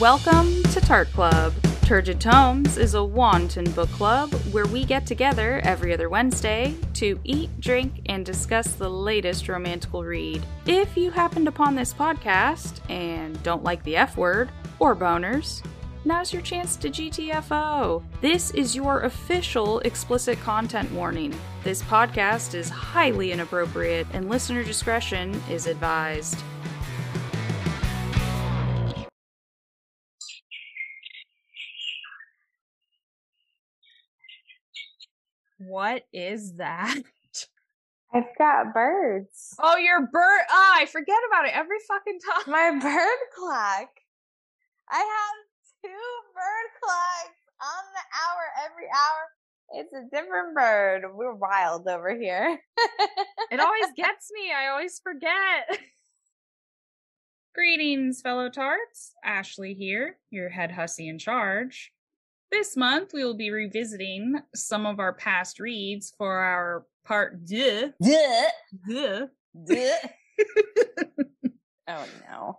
Welcome to Tart Club. Turgid Tomes is a wanton book club where we get together every other Wednesday to eat, drink, and discuss the latest romantical read. If you happened upon this podcast and don't like the F word or boners, now's your chance to GTFO. This is your official explicit content warning. This podcast is highly inappropriate and listener discretion is advised. What is that? I've got birds. Oh, your bird. Oh, I forget about it every fucking time. My bird clock. I have two bird clocks on the hour every hour. It's a different bird. We're wild over here. It always gets me. I always forget. Greetings, fellow tarts. Ashley here, your head hussy in charge. This month, we will be revisiting some of our past reads for our part deux. Duh. deux Duh. oh no.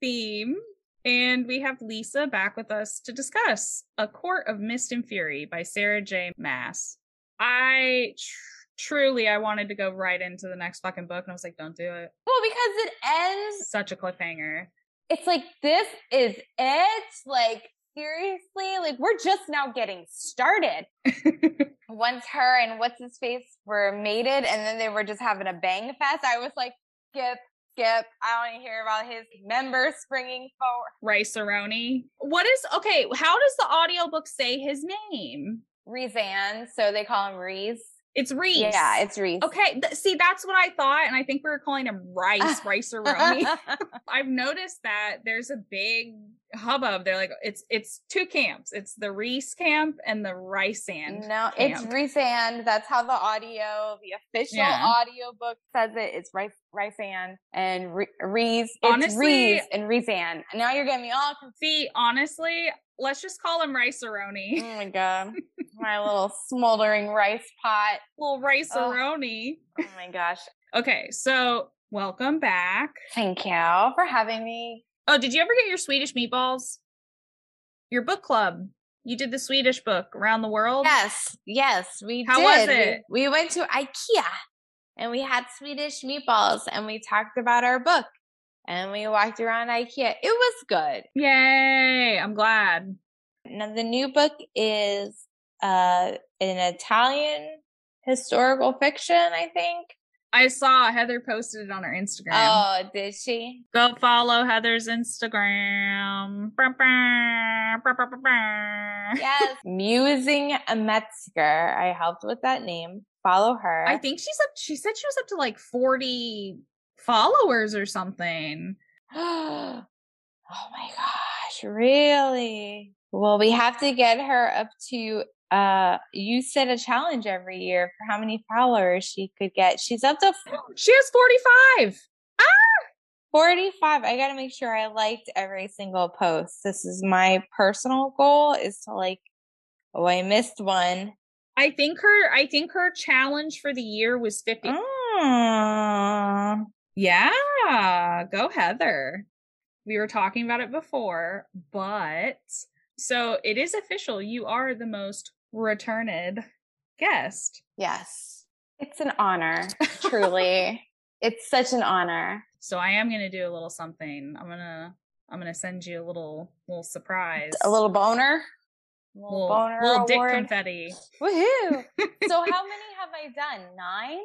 theme. And we have Lisa back with us to discuss A Court of Mist and Fury by Sarah J. Maas. I tr- truly, I wanted to go right into the next fucking book, and I was like, don't do it. Well, because it ends. Such a cliffhanger. It's like this is it. Like seriously, like we're just now getting started. Once her and what's his face were mated, and then they were just having a bang fest. I was like, skip, skip. I want to hear about his members springing forward. Rice Aroni. What is okay? How does the audiobook say his name? Rhysand, so they call him Reese. It's Reese. Yeah, it's Reese. Okay, th- see, that's what I thought, and I think we were calling him Rice, Rice Aroni. I've noticed that there's a big hubbub. They're like, it's it's two camps. It's the Reese camp and the Rice and no, it's Reese and. That's how the audio, the official Yeah. audio book says it. It's Rice, Rice and Re- Reese. It's Honestly- Reese and Rhysand. Now you're getting me all confused. See, honestly, let's just call him Rice Aroni. Oh my god, my little smoldering rice pot. Little oh. Rice Ugh. Aroni. Oh my gosh. Okay, so welcome back. Thank you for having me. Oh, did you ever get your Swedish meatballs? Your book club. You did the Swedish book around the world. Yes, yes, we did. How did. was We- it? We, went to IKEA and we had Swedish meatballs and we talked about our book and we walked around IKEA. It was good. Yay! I'm glad. Now the new book is uh an Italian historical fiction, I think. I saw Heather posted it on her Instagram. Oh, did she? Go follow Heather's Instagram. Yes. Musing Metzger. I helped with that name. Follow her. I think she's up. She said she was up to like 40 followers or something. oh my gosh, really? Well, we have to get her up to uh you set a challenge every year for how many followers she could get. She's up to She has 45. Ah! 45. I got to make sure I liked every single post. This is my personal goal is to like oh, I missed one. I think her I think her challenge for the year was 50. Mm. Yeah, go Heather. We were talking about it before, but so it is official. You are the most returned guest. Yes. It's an honor, truly. it's such an honor. So I am going to do a little something. I'm going to I'm going to send you a little little surprise. A little boner. Little, little, boner little dick award. confetti. Woohoo! so how many have I done? Nine?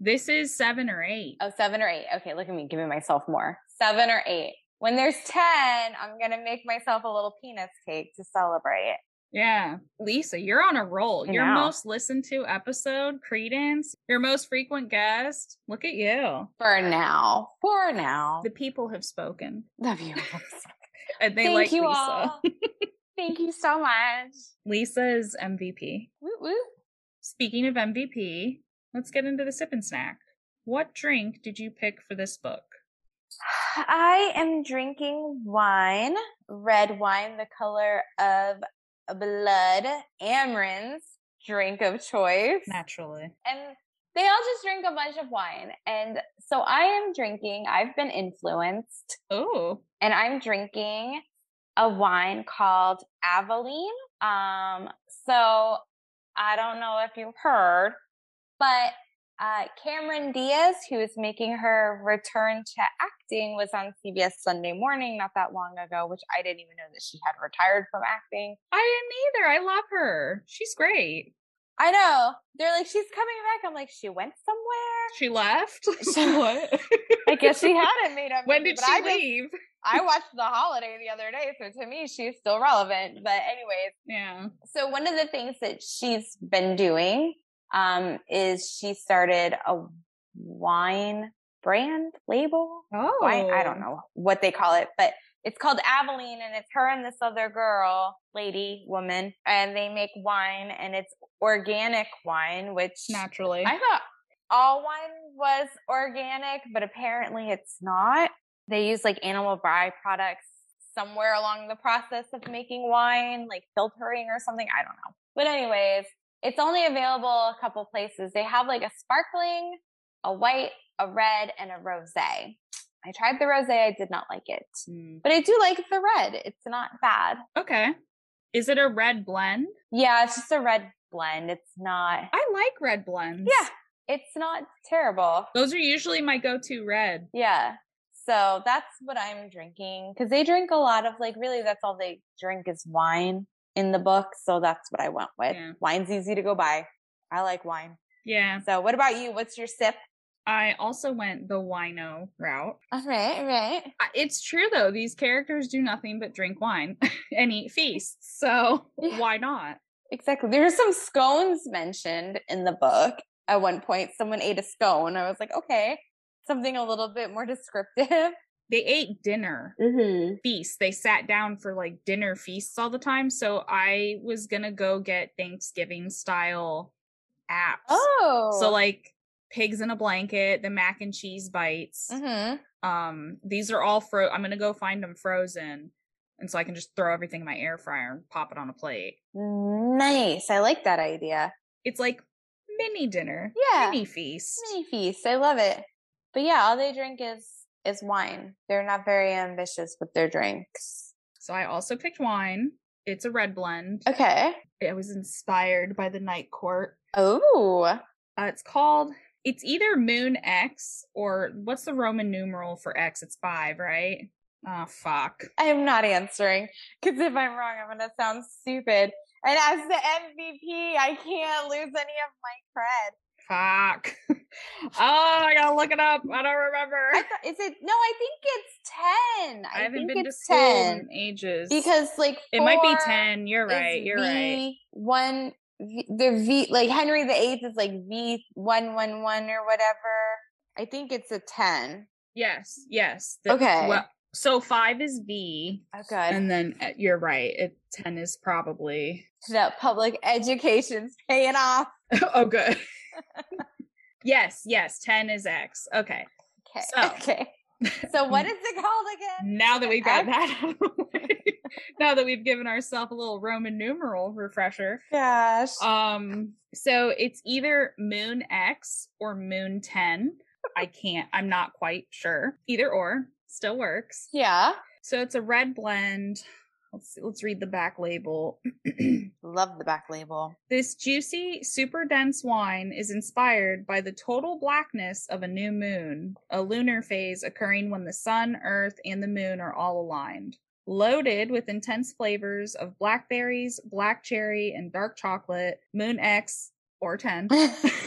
This is 7 or 8. Oh, seven or eight. Okay, look at me giving myself more. Seven or eight. When there's 10, I'm going to make myself a little penis cake to celebrate. Yeah. Lisa, you're on a roll. Your most listened to episode, Credence, your most frequent guest. Look at you. For now. For now. The people have spoken. The viewers. And they Thank like you Lisa. all. Thank you so much. Lisa is MVP. Woo woo. Speaking of MVP, let's get into the sip and snack. What drink did you pick for this book? I am drinking wine, red wine, the color of blood, Amren's drink of choice. Naturally. And they all just drink a bunch of wine. And so I am drinking, I've been influenced, Oh, and I'm drinking a wine called Avaline. Um, so I don't know if you've heard, but uh, Cameron Diaz, who is making her return to acting, was on CBS Sunday Morning not that long ago, which I didn't even know that she had retired from acting. I didn't either. I love her. She's great. I know. They're like, she's coming back. I'm like, she went somewhere. She left. So what? I guess she hadn't made up. When did she I leave? Just, I watched The Holiday the other day, so to me, she's still relevant. But anyways, yeah. So one of the things that she's been doing um, is she started a wine brand label. Oh, wine, I don't know what they call it, but it's called Avaline and it's her and this other girl, lady, woman, and they make wine and it's organic wine, which naturally I thought all wine was organic, but apparently it's not. They use like animal byproducts somewhere along the process of making wine, like filtering or something. I don't know. But anyways, it's only available a couple places. They have like a sparkling, a white, a red, and a rosé. I tried the rosé. I did not like it, mm. but I do like the red. It's not bad. Okay. Is it a red blend? Yeah, it's just a red blend. It's not. I like red blends. Yeah, it's not terrible. Those are usually my go-to red. Yeah. So that's what I'm drinking because they drink a lot of like really that's all they drink is wine in the book. So that's what I went with. Yeah. Wine's easy to go by. I like wine. Yeah. So what about you? What's your sip? I also went the wino route. All right, right. It's true though; these characters do nothing but drink wine and eat feasts. So yeah. why not? Exactly. There are some scones mentioned in the book. At one point, someone ate a scone. I was like, okay, something a little bit more descriptive they ate dinner mm-hmm. feasts. They sat down for like dinner feasts all the time. So I was gonna go get Thanksgiving style apps. Oh, so like pigs in a blanket, the mac and cheese bites. Mm-hmm. Um, these are all fro. I'm gonna go find them frozen, and so I can just throw everything in my air fryer and pop it on a plate. Nice. I like that idea. It's like mini dinner. Yeah, mini feast. Mini feast. I love it. But yeah, all they drink is is wine. They're not very ambitious with their drinks. So I also picked wine. It's a red blend. Okay. It was inspired by the Night Court. Oh. Uh, it's called, it's either Moon X or what's the Roman numeral for X? It's five, right? Oh, fuck. I am not answering because if I'm wrong, I'm going to sound stupid. And as the MVP, I can't lose any of my cred. Fuck. oh, I gotta look it up. I don't remember. I is it? No, I think it's ten. I, I haven't been to school 10. in ages because like it might be ten. You're right. You're v, right. One the V like Henry the Eighth is like V one one one or whatever. I think it's a ten. Yes. Yes. The, okay. Well, so five is V. Okay. And then uh, you're right. It, ten is probably that public education's paying off. oh, good yes, yes, 10 is X. Okay. Okay. So, okay. So what is it called again? Now that we've got that now that we've given ourselves a little Roman numeral refresher. Gosh. Um, so it's either Moon X or Moon 10. I can't, I'm not quite sure. Either or still works. Yeah. So it's a red blend Let's let's read the back label. Love the back label. This juicy, super dense wine is inspired by the total blackness of a new moon, a lunar phase occurring when the sun, earth, and the moon are all aligned. Loaded with intense flavors of blackberries, black cherry, and dark chocolate, Moon X or 10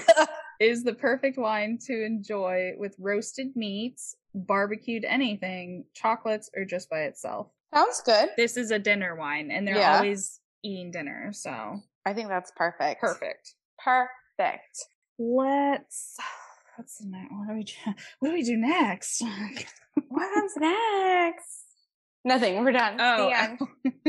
is the perfect wine to enjoy with roasted meats, barbecued anything, chocolates, or just by itself. Sounds good. This is a dinner wine, and they're yeah. always eating dinner, so I think that's perfect. Perfect. Perfect. Let's. What's next? What do we? Do? What do we do next? what comes next? Nothing. We're done. Oh,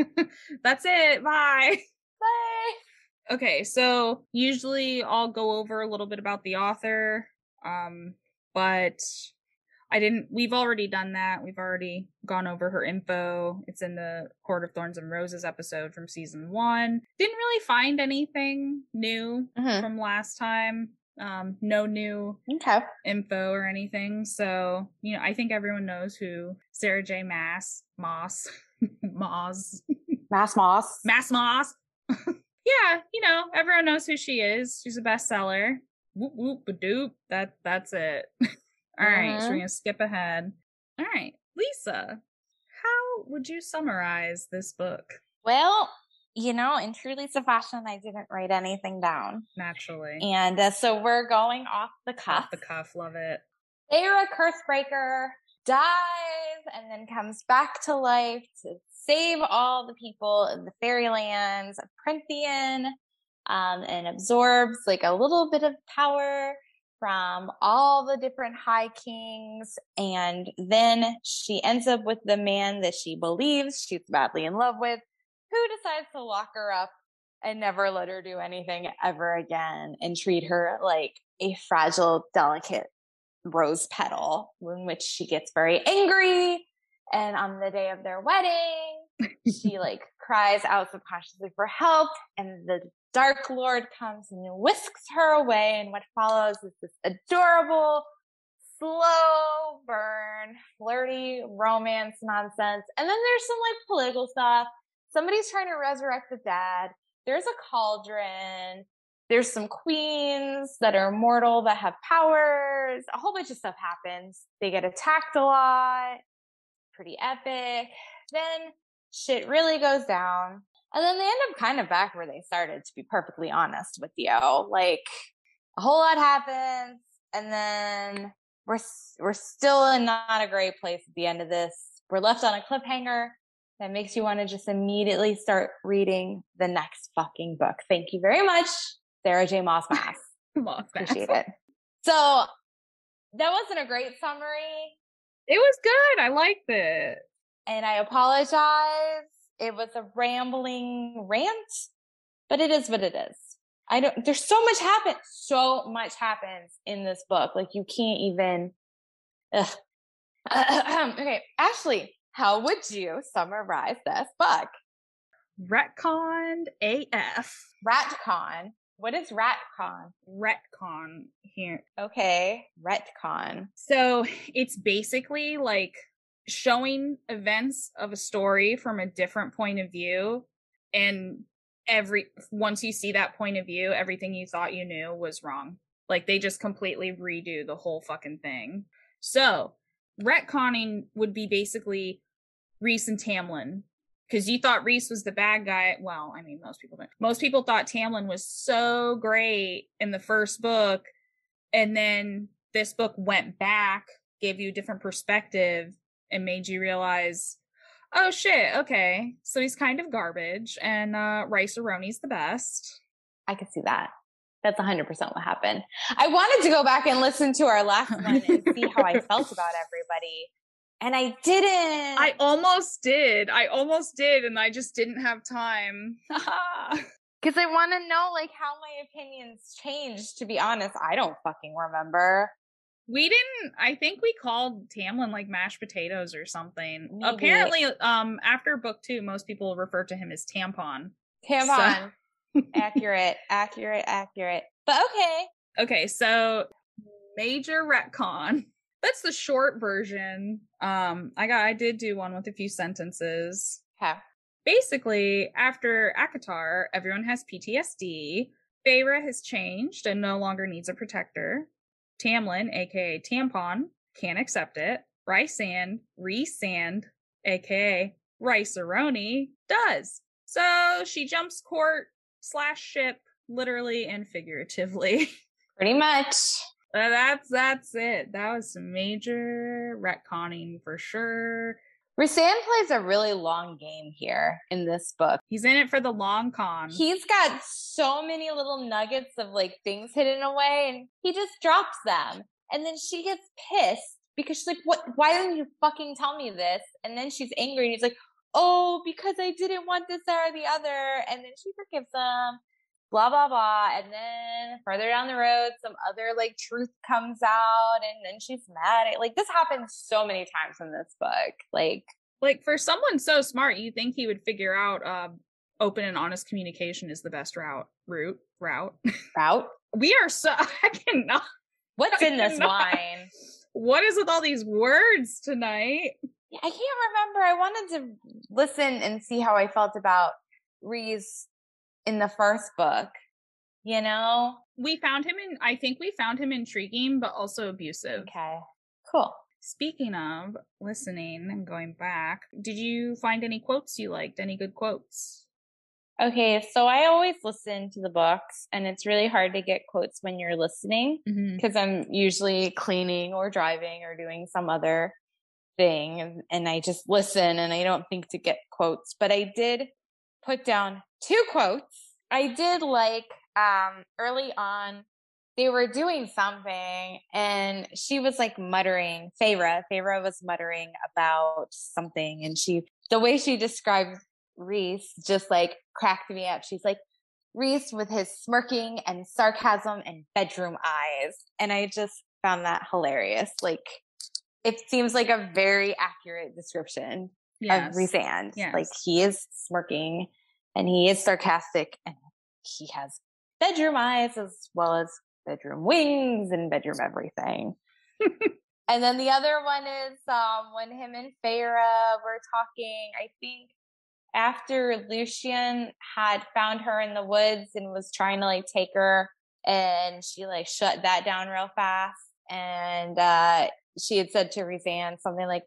that's it. Bye. Bye. Okay, so usually I'll go over a little bit about the author, um, but I didn't, we've already done that. We've already gone over her info. It's in the Court of Thorns and Roses episode from season one. Didn't really find anything new mm-hmm. from last time. Um, no new okay. info or anything. So, you know, I think everyone knows who Sarah J. Maas, Moss Moss Mass Moss. Mass Moss. yeah, you know, everyone knows who she is. She's a bestseller. Whoop whoop doop. That that's it. All right, so we're Mhm. gonna skip ahead. All right, Lisa, how would you summarize this book? Well, you know, in true Lisa fashion, I didn't write anything down. Naturally, And uh, so we're going off the cuff. off the cuff, love it. Feyre Cursebreaker dies and then comes back to life to save all the people in the fairylands of Prythian um, and absorbs like a little bit of power from all the different high kings. And then she ends up with the man that she believes she's madly in love with, who decides to lock her up and never let her do anything ever again and treat her like a fragile, delicate rose petal in which she gets very angry and on the day of their wedding she like cries out subconsciously for help and the dark lord comes and whisks her away and what follows is this adorable slow burn flirty romance nonsense and then there's some like political stuff somebody's trying to resurrect the dad there's a cauldron there's some queens that are mortal that have powers. A whole bunch of stuff happens. They get attacked a lot. Pretty epic. Then shit really goes down. And then they end up kind of back where they started, to be perfectly honest with you. Like a whole lot happens. And then we're, we're still in not a great place at the end of this. We're left on a cliffhanger that makes you want to just immediately start reading the next fucking book. Thank you very much. Sarah J. Moss Mass. Moss Appreciate it. So that wasn't a great summary, It was good. I liked it. And I apologize. It was a rambling rant, but it is what it is. I don't, there's so much happen, so much happens in this book. Like you can't even, ugh. okay, Ashley, how would you summarize this book? Retconned AF. Ratcon. What is Ratcon? Retcon here. Okay, retcon. So it's basically like showing events of a story from a different point of view. And every, once you see that point of view, everything you thought you knew was wrong. Like they just completely redo the whole fucking thing. So retconning would be basically Rhys and Tamlin. Because you thought Rhys was the bad guy. Well, I mean, most people didn't. Most people thought Tamlin was so great in the first book. And then this book went back, gave you a different perspective, and made you realize, oh shit, okay. So he's kind of garbage, and uh Rice Aroni's the best. I could see that. That's 100% what happened. I wanted to go back and listen to our last one and see how I felt about everybody. And I didn't. I almost did. I almost did, and I just didn't have time. Because I want to know, like, how my opinions changed. To be honest, I don't fucking remember. We didn't I think we called Tamlin like mashed potatoes or something. Maybe. Apparently, um after book two, most people refer to him as tampon. Tampon. accurate, accurate, accurate. But okay. Okay, so major retcon. That's the short version. Um, I got I did do one with a few sentences. Okay. Basically, after ACOTAR, everyone has PTSD. Feyre has changed and no longer needs a protector. Tamlin, aka Tampon, can't accept it. Rhysand, Resand, aka Rice-A-Roni, does. So she jumps court slash ship, literally and figuratively. Pretty much. That's that's it. That was some major retconning for sure. Rhysand plays a really long game here in this book. He's in it for the long con. He's got so many little nuggets of like things hidden away and he just drops them. And then she gets pissed because she's like, What why didn't you fucking tell me this? And then she's angry and he's like, Oh, because I didn't want this or the other. And then she forgives him. Blah blah blah. And then further down the road, some other like truth comes out and then she's mad at like this happens so many times in this book. Like like for someone so smart, you think he would figure out um open and honest communication is the best route. Route route. route. we are so I cannot. What's I in this cannot. wine? What is with all these words tonight? I can't remember. I wanted to listen and see how I felt about Rhys in the first book. You know? We found him in I think we found him intriguing but also abusive. Okay. Cool. Speaking of listening and going back, did you find any quotes you liked? Any good quotes? Okay, so I always listen to the books, and it's really hard to get quotes when you're listening because mm-hmm. I'm usually cleaning or driving or doing some other thing, and, and I just listen and I don't think to get quotes. But I did put down two quotes. I did like um, early on they were doing something and she was like muttering Feyre. Feyre was muttering about something and she the way she described Rhys just like cracked me up. She's like, Rhys with his smirking and sarcasm and bedroom eyes. And I just found that hilarious. Like it seems like a very accurate description yes. of Rhysand. Yes. Like he is smirking and he is sarcastic and he has bedroom eyes as well as bedroom wings and bedroom everything. and then the other one is um, when him and Feyre were talking, I think after Lucien had found her in the woods and was trying to like take her and she like shut that down real fast and uh she had said to Rhysand something like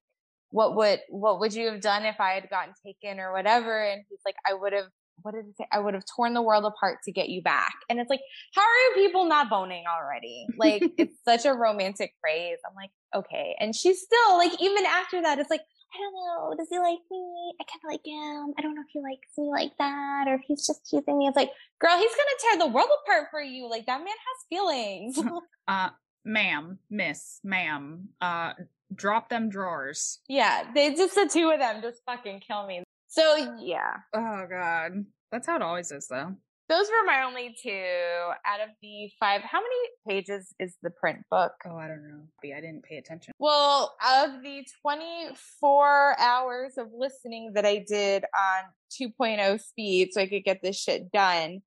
what would what would you have done if I had gotten taken or whatever and he's like I would have what did it say? I would have torn the world apart to get you back. And it's like, how are people not boning already? Like, it's such a romantic phrase. I'm like, okay. And she's still like, even after that, it's like, I don't know. Does he like me? I kind of like him. I don't know if he likes me like that or if he's just teasing me. It's like, girl, he's going to tear the world apart for you. Like, that man has feelings. uh, ma'am, miss, ma'am, uh, drop them drawers. Yeah. They just, the two of them just fucking kill me. So yeah. Oh god. That's how it always is though. Those were my only two out of the five. How many pages is the print book? Oh, I don't know. I didn't pay attention. Well, of the 24 hours of listening that I did on 2.0 speed so I could get this shit done,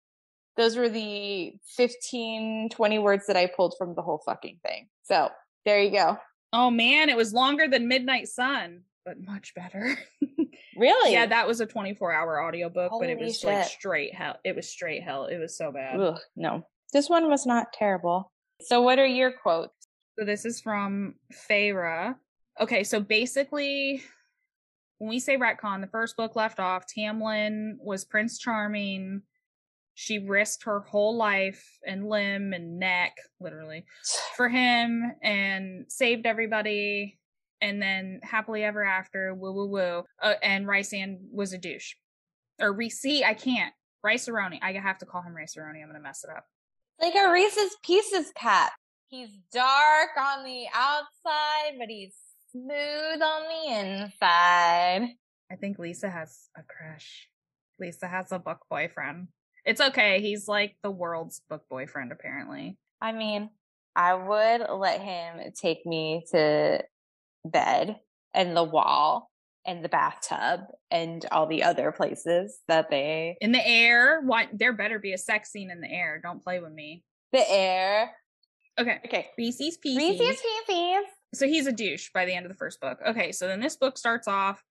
those were the 15, 20 words that I pulled from the whole fucking thing. So there you go. Oh man, it was longer than Midnight Sun, but much better. Really? Yeah, that was a 24 hour audiobook, Holy but it was shit. like straight hell. It was straight hell. It was so bad. Ugh, no. This one was not terrible. So, what are your quotes? So, this is from Feyre. Okay, so basically, when we say retcon, the first book left off, Tamlin was Prince Charming. She risked her whole life and limb and neck, literally, for him and saved everybody and then happily ever after, woo woo woo. Uh, and was a douche. Or Reese, I can't. Rice-A-Roni. I have to call him Rice-A-Roni. I'm gonna mess it up. Like a Reese's Pieces cat. He's dark on the outside, but he's smooth on the inside. I think Lisa has a crush. Lisa has a book boyfriend. It's okay. He's like the world's book boyfriend, apparently. I mean, I would let him take me to bed and the wall and the bathtub and all the other places that they in the air. What there better be a sex scene in the air. Don't play with me. The air. Okay. Okay. Reese's Pieces. Reese's Pieces. So he's a douche by the end of the first book. Okay, so then this book starts off,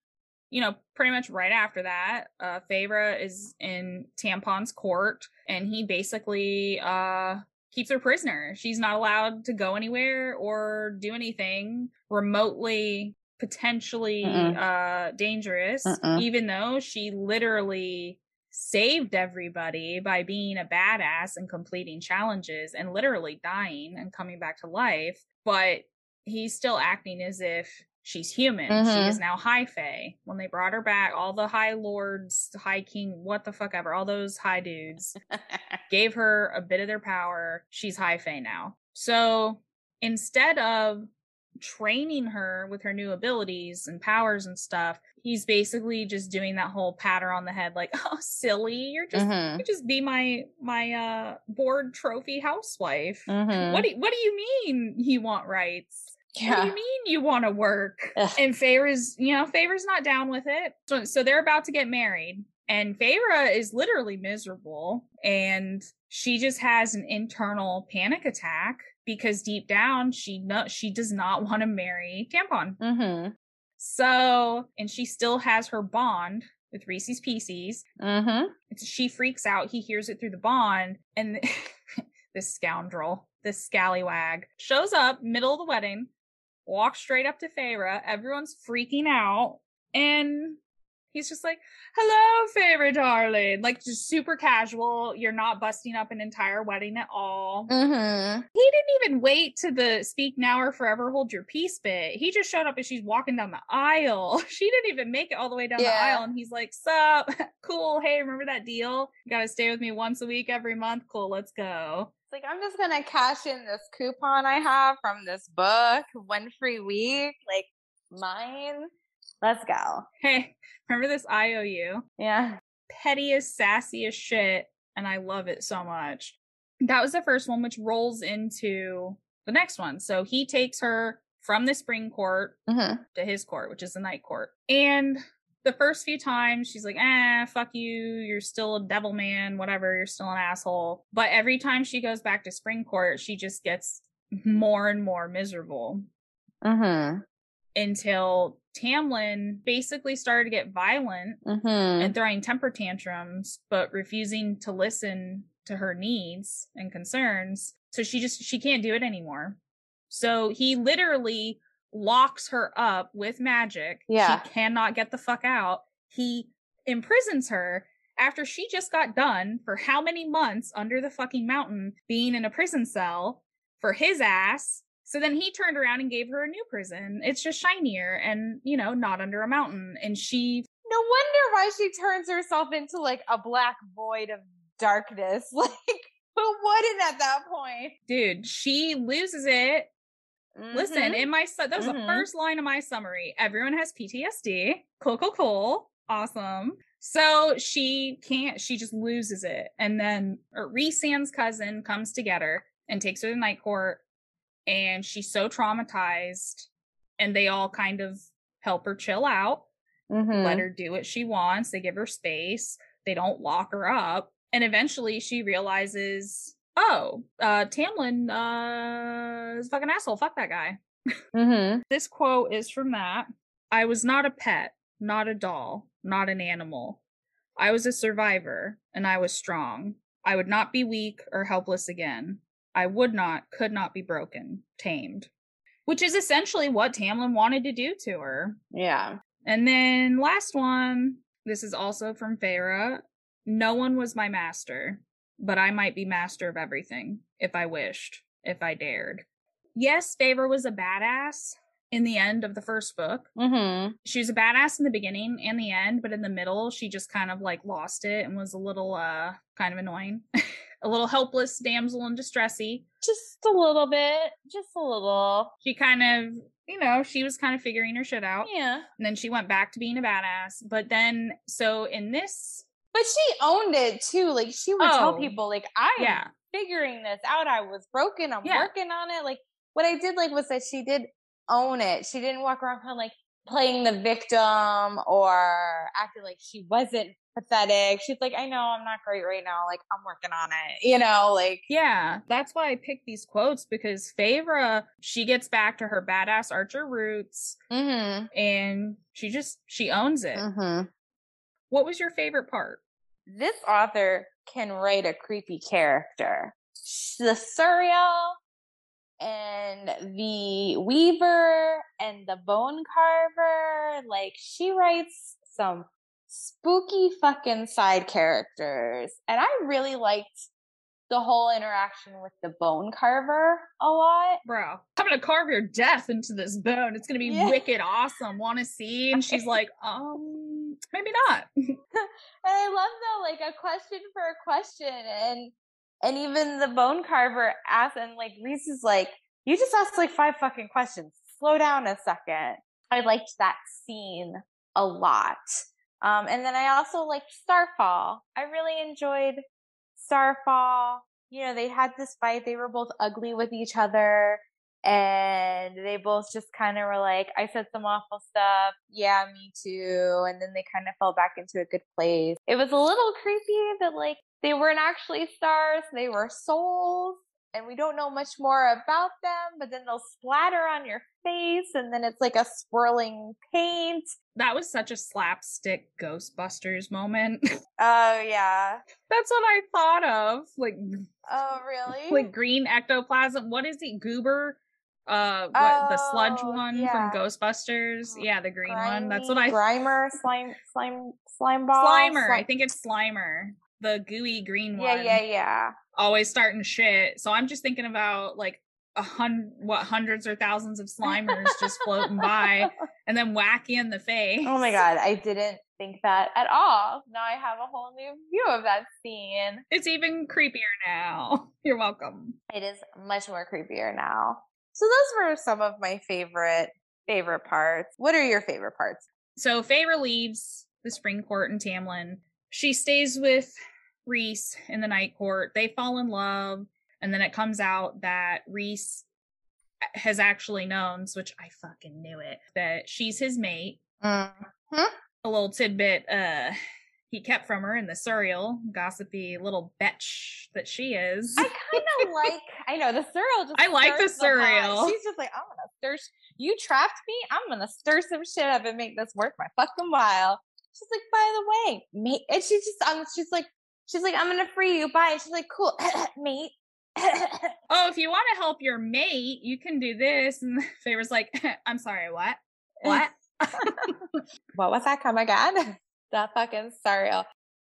you know, pretty much right after that. Uh Feyre is in Tampon's court and he basically uh keeps her prisoner. She's not allowed to go anywhere or do anything remotely potentially uh dangerous Mm-mm. even though she literally saved everybody by being a badass and completing challenges and literally dying and coming back to life but he's still acting as if she's human. Mm-hmm. She is now high fae. When they brought her back, all the high lords, high king, what the fuck ever, all those high dudes gave her a bit of their power. She's high fae now. So instead of training her with her new abilities and powers and stuff, he's basically just doing that whole patter on the head, like, "Oh, silly, you're just mm-hmm. you just be my my uh board trophy housewife. Mm-hmm. What do what do you mean you want rights?" Yeah. What do you mean you want to work? Ugh. And Feyre's, you know, Feyre's not down with it. So, so they're about to get married. And Feyre is literally miserable. And she just has an internal panic attack because deep down she no, she does not want to marry Tampon. Mm-hmm. So, and she still has her bond with Reese's Pieces. Mm-hmm. She freaks out. He hears it through the bond, and this scoundrel, this scallywag, shows up middle of the wedding, walks straight up to Feyre. Everyone's freaking out, and He's just like, hello, favorite darling. Like, just super casual. You're not busting up an entire wedding at all. Mm-hmm. He didn't even wait to the speak now or forever hold your peace bit. He just showed up as she's walking down the aisle. She didn't even make it all the way down Yeah. the aisle. And he's like, sup? cool. Hey, remember that deal? You gotta stay with me once a week every month. Cool. Let's go. Like I'm just gonna cash in this coupon I have from this book, one free week, like mine. Let's go. Hey, remember this IOU? Yeah. pettiest, sassiest shit, and I love it so much. That was the first one, which rolls into the next one. So he takes her from the spring court Mm-hmm. to his court, which is the night court. And the first few times she's like, eh, fuck you, you're still a devil man, whatever, you're still an asshole. But every time she goes back to spring court, she just gets more and more miserable Mm-hmm. until Tamlin basically started to get violent Mm-hmm. and throwing temper tantrums, but refusing to listen to her needs and concerns. So she just she can't do it anymore. So he literally locks her up with magic. Yeah. She cannot get the fuck out. He imprisons her after she just got done for how many months under the fucking mountain being in a prison cell for his ass. So then he turned around and gave her a new prison. It's just shinier and, you know, not under a mountain. And she No wonder why she turns herself into like a black void of darkness. Like, who wouldn't at that point? dude she loses it listen Mhm. in my su- that was the Mhm. first line of my summary everyone has ptsd cool cool cool awesome so she can't she just loses it and then uh, Rhysand's cousin comes to get her and takes her to night court and she's so traumatized and they all kind of help her chill out Mhm. let her do what she wants. They give her space. They don't lock her up. And eventually she realizes, oh, uh, Tamlin uh, is a fucking asshole. Fuck that guy. Mm-hmm. This quote is from that. I was not a pet, not a doll, not an animal. I was a survivor, and I was strong. I would not be weak or helpless again. I would not, could not be broken, tamed. Which is essentially what Tamlin wanted to do to her. Yeah. And then last one, this is also from Feyre. No one was my master, but I might be master of everything if I wished, if I dared. Yes, Feyre was a badass in the end of the first book. Mm-hmm. She was a badass in the beginning and the end, but in the middle, she just kind of like lost it and was a little uh kind of annoying. a little helpless damsel in distressy. Just a little bit. Just a little. She kind of, you know, she was kind of figuring her shit out. Yeah. And then she went back to being a badass. But then, so in this, But she owned it too. Like she would tell Oh. people, like, I am yeah, figuring this out. I was broken. I'm Yeah. working on it. Like what I did like was that she did own it. She didn't walk around kind like playing the victim or acting like she wasn't pathetic. She's like, I know I'm not great right now. Like I'm working on it. You know, like yeah. That's why I picked these quotes because Feyre, she gets back to her badass archer roots mm-hmm. and she just, she owns it. Mm-hmm. What was your favorite part? This author can write a creepy character. The Suriel and the Weaver and the Bone Carver, like she writes some spooky fucking side characters. And I really liked the whole interaction with the Bone Carver a lot. Bro, I'm gonna carve your death into this bone. It's gonna be Yeah. wicked awesome. Wanna see? And she's like, um, maybe not. And I love though, like a question for a question, and and even the bone carver asked, and like Rhys is like, you just asked like five fucking questions. Slow down a second. I liked that scene a lot. Um, and then I also liked Starfall. I really enjoyed Starfall. You know, they had this fight. They were both ugly with each other. And they both just kind of were like, I said some awful stuff. Yeah, me too. And then they kind of fell back into a good place. It was a little creepy that, like, they weren't actually stars, they were souls. And we don't know much more about them, but then they'll splatter on your face and then it's like a swirling paint. That was such a slapstick Ghostbusters moment. Oh yeah. That's what I thought of. Like Oh really? like green ectoplasm. What is it? Goober? Uh what the sludge one yeah. from Ghostbusters? Yeah, the green one. That's what I Grimer, slime, slime, slime ball. Slimer. I think it's Slimer. The gooey green one. Yeah, yeah, yeah. Always starting shit. So I'm just thinking about like a hundred, what hundreds or thousands of Slimers just floating by, and then whack you in the face. Oh my god, I didn't think that at all. Now I have a whole new view of that scene. It's even creepier now. You're welcome. It is much more creepier now. So those were some of my favorite favorite parts. What are your favorite parts? So Feyre leaves the spring court in Tamlin. She stays with Rhys in the night court. They fall in love, and then it comes out that Rhys has actually known, which I fucking knew it, that she's his mate. Mm. A little tidbit uh he kept from her in the Suriel, gossipy little bitch that she is. I kind of like. I know the Suriel. Just I like the Suriel. She's just like, I'm gonna stir. You trapped me. I'm gonna stir some shit up and make this worth my fucking while. She's like, by the way, mate, and she's just, um, she's like, she's like, I'm gonna free you. Bye. She's like, cool, mate. oh, if you want to help your mate, you can do this. And Feyre's like, I'm sorry, what? What? what was that? Come again? that fucking Suriel.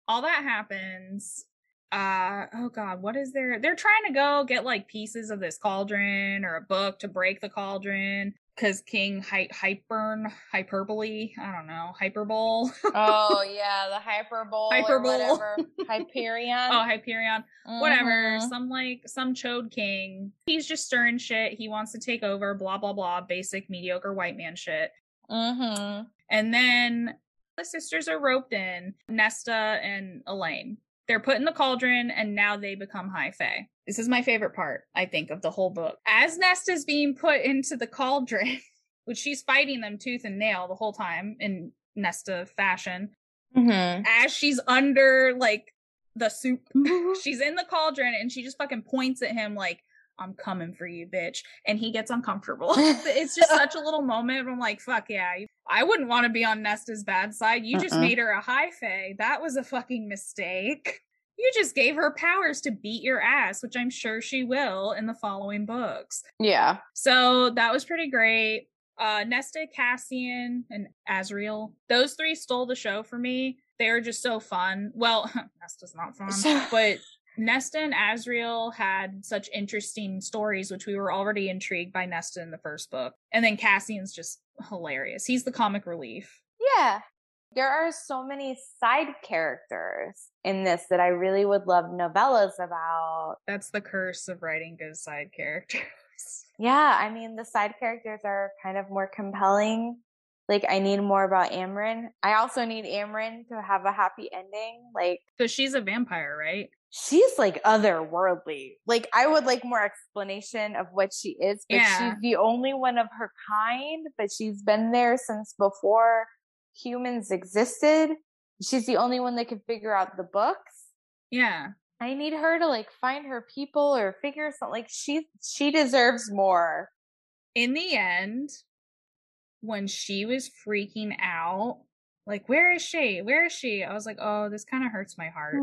all that happens uh oh god what is there they're trying to go get like pieces of this cauldron or a book to break the cauldron because king Hy- Hybern hyperbole i don't know hyperbole oh yeah, the hyperbole, Hyperbole. or whatever, Hyperion. oh hyperion whatever Mhm. some like some chode king he's just stirring shit he wants to take over blah blah blah basic mediocre white man shit Mhm. And then the sisters are roped in, Nesta and Elain. They're put in the cauldron and now they become high fae. This is my favorite part, I think, of the whole book. As Nesta's being put into the cauldron, which she's fighting them tooth and nail the whole time in Nesta fashion, Mhm. as she's under like the soup, she's in the cauldron and she just fucking points at him like, I'm coming for you, bitch. And he gets uncomfortable. it's just such a little moment. I'm like, fuck yeah. I wouldn't want to be on Nesta's bad side. You just Uh-uh. made her a high fae. That was a fucking mistake. You just gave her powers to beat your ass, which I'm sure she will in the following books. Yeah. So that was pretty great. Uh, Nesta, Cassian, and Azriel. Those three stole the show for me. They were just so fun. Well, Nesta's not fun, but Nesta and Azriel had such interesting stories, which we were already intrigued by Nesta in the first book. And then Cassian's just hilarious. He's the comic relief. Yeah. There are so many side characters in this that I really would love novellas about. That's the curse of writing good side characters. Yeah, I mean, the side characters are kind of more compelling. Like, I need more about Amren. I also need Amren to have a happy ending. Like, So she's a vampire, right? She's like otherworldly. Like, I would like more explanation of what she is, but Yeah. she's the only one of her kind, but she's been there since before humans existed. She's the only one that can figure out the books. Yeah. I need her to like find her people or figure something. Like she she deserves more. in the end, when she was freaking out, like, where is she? Where is she? I was like, oh, this kind of hurts my heart.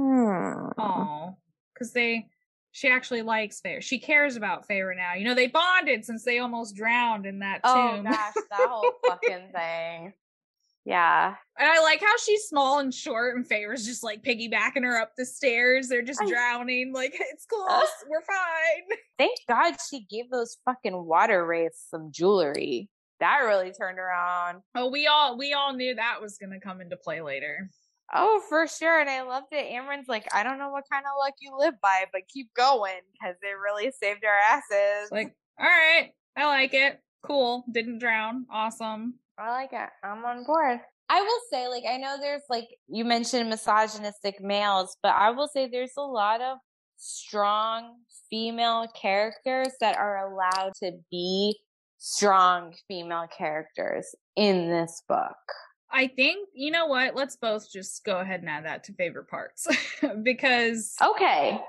Oh, because they, she actually likes Feyre. She cares about Feyre now. You know, they bonded since they almost drowned in that Oh tomb. gosh, that whole fucking thing. Yeah. And I like how she's small and short, and Feyre's just like piggybacking her up the stairs. They're just I- drowning. Like, it's close. We're fine. Thank God she gave those fucking water wraiths some jewelry. That really turned her on. Oh, we all we all knew that was gonna come into play later. Oh, for sure. And I loved it. Amren's like, I don't know what kind of luck you live by, but keep going because they really saved our asses. Like, all right, I like it. Cool. Didn't drown. Awesome. I like it. I'm on board. I will say, like, I know there's like you mentioned misogynistic males, but I will say there's a lot of strong female characters that are allowed to be strong female characters in this book. I think you know what. Let's both just go ahead and add that to favorite parts because Okay.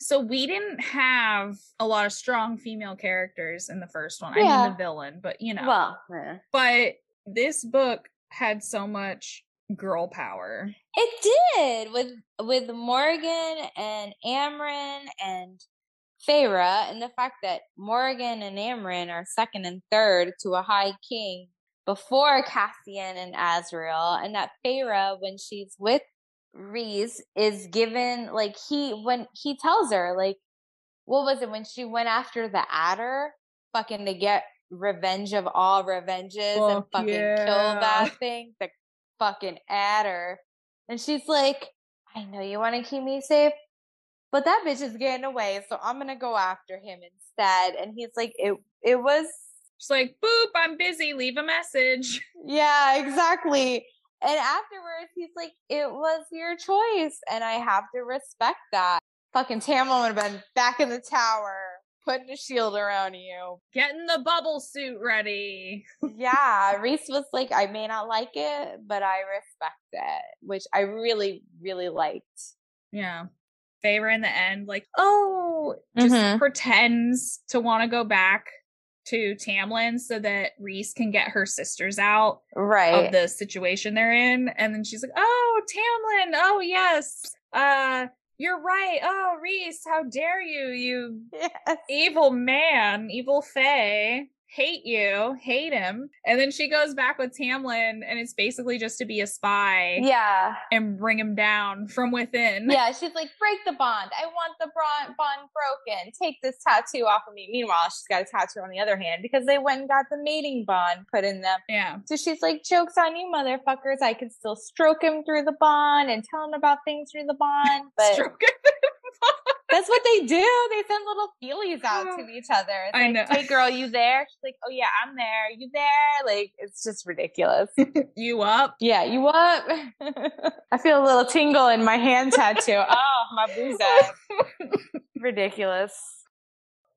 So we didn't have a lot of strong female characters in the first one. I mean the villain, but you know. Well, eh. but this book had so much girl power. it did with with Morgan and Amren and Feyre, and the fact that Morgan and Amren are second and third to a High King before Cassian and Azriel, and that Feyre, when she's with Rhys, is given like he when he tells her like what was it when she went after the Attor, fucking to get revenge of all revenges and fucking yeah. kill that thing, the fucking Attor. And she's like, I know you want to keep me safe, but that bitch is getting away, so I'm gonna go after him instead. And he's like, it it was She's like, boop, I'm busy, leave a message. yeah, exactly. And afterwards, he's like, it was your choice, and I have to respect that. Fucking Tamlin would have been back in the tower, putting a shield around you. Getting the bubble suit ready. yeah, Rhys was like, I may not like it, but I respect it, which I really, really liked. Yeah. Feyre in the end, like, oh, just Mhm. pretends to want to go back to Tamlin so that Rhys can get her sisters out Right. of the situation they're in. And then she's like, oh, Tamlin, oh, yes. Uh, you're right. Oh, Rhys, how dare you, you yes. evil man, evil Fae. Hate you, hate him. And then she goes back with Tamlin, and it's basically just to be a spy Yeah. and bring him down from within. Yeah, she's like, break the bond. I want the bond broken. Take this tattoo off of me. Meanwhile, she's got a tattoo on the other hand because they went and got the mating bond put in them. Yeah. So she's like, joke's on you, motherfuckers. I can still stroke him through the bond and tell him about things through the bond. But Stroke it. That's what they do. They send little feelies out to each other. It's I like, know. hey, girl, you there? She's like, oh, yeah, I'm there. You there? Like, it's just ridiculous. you up? Yeah, you up? I feel a little tingle in my hand tattoo. Oh, my booze Ridiculous.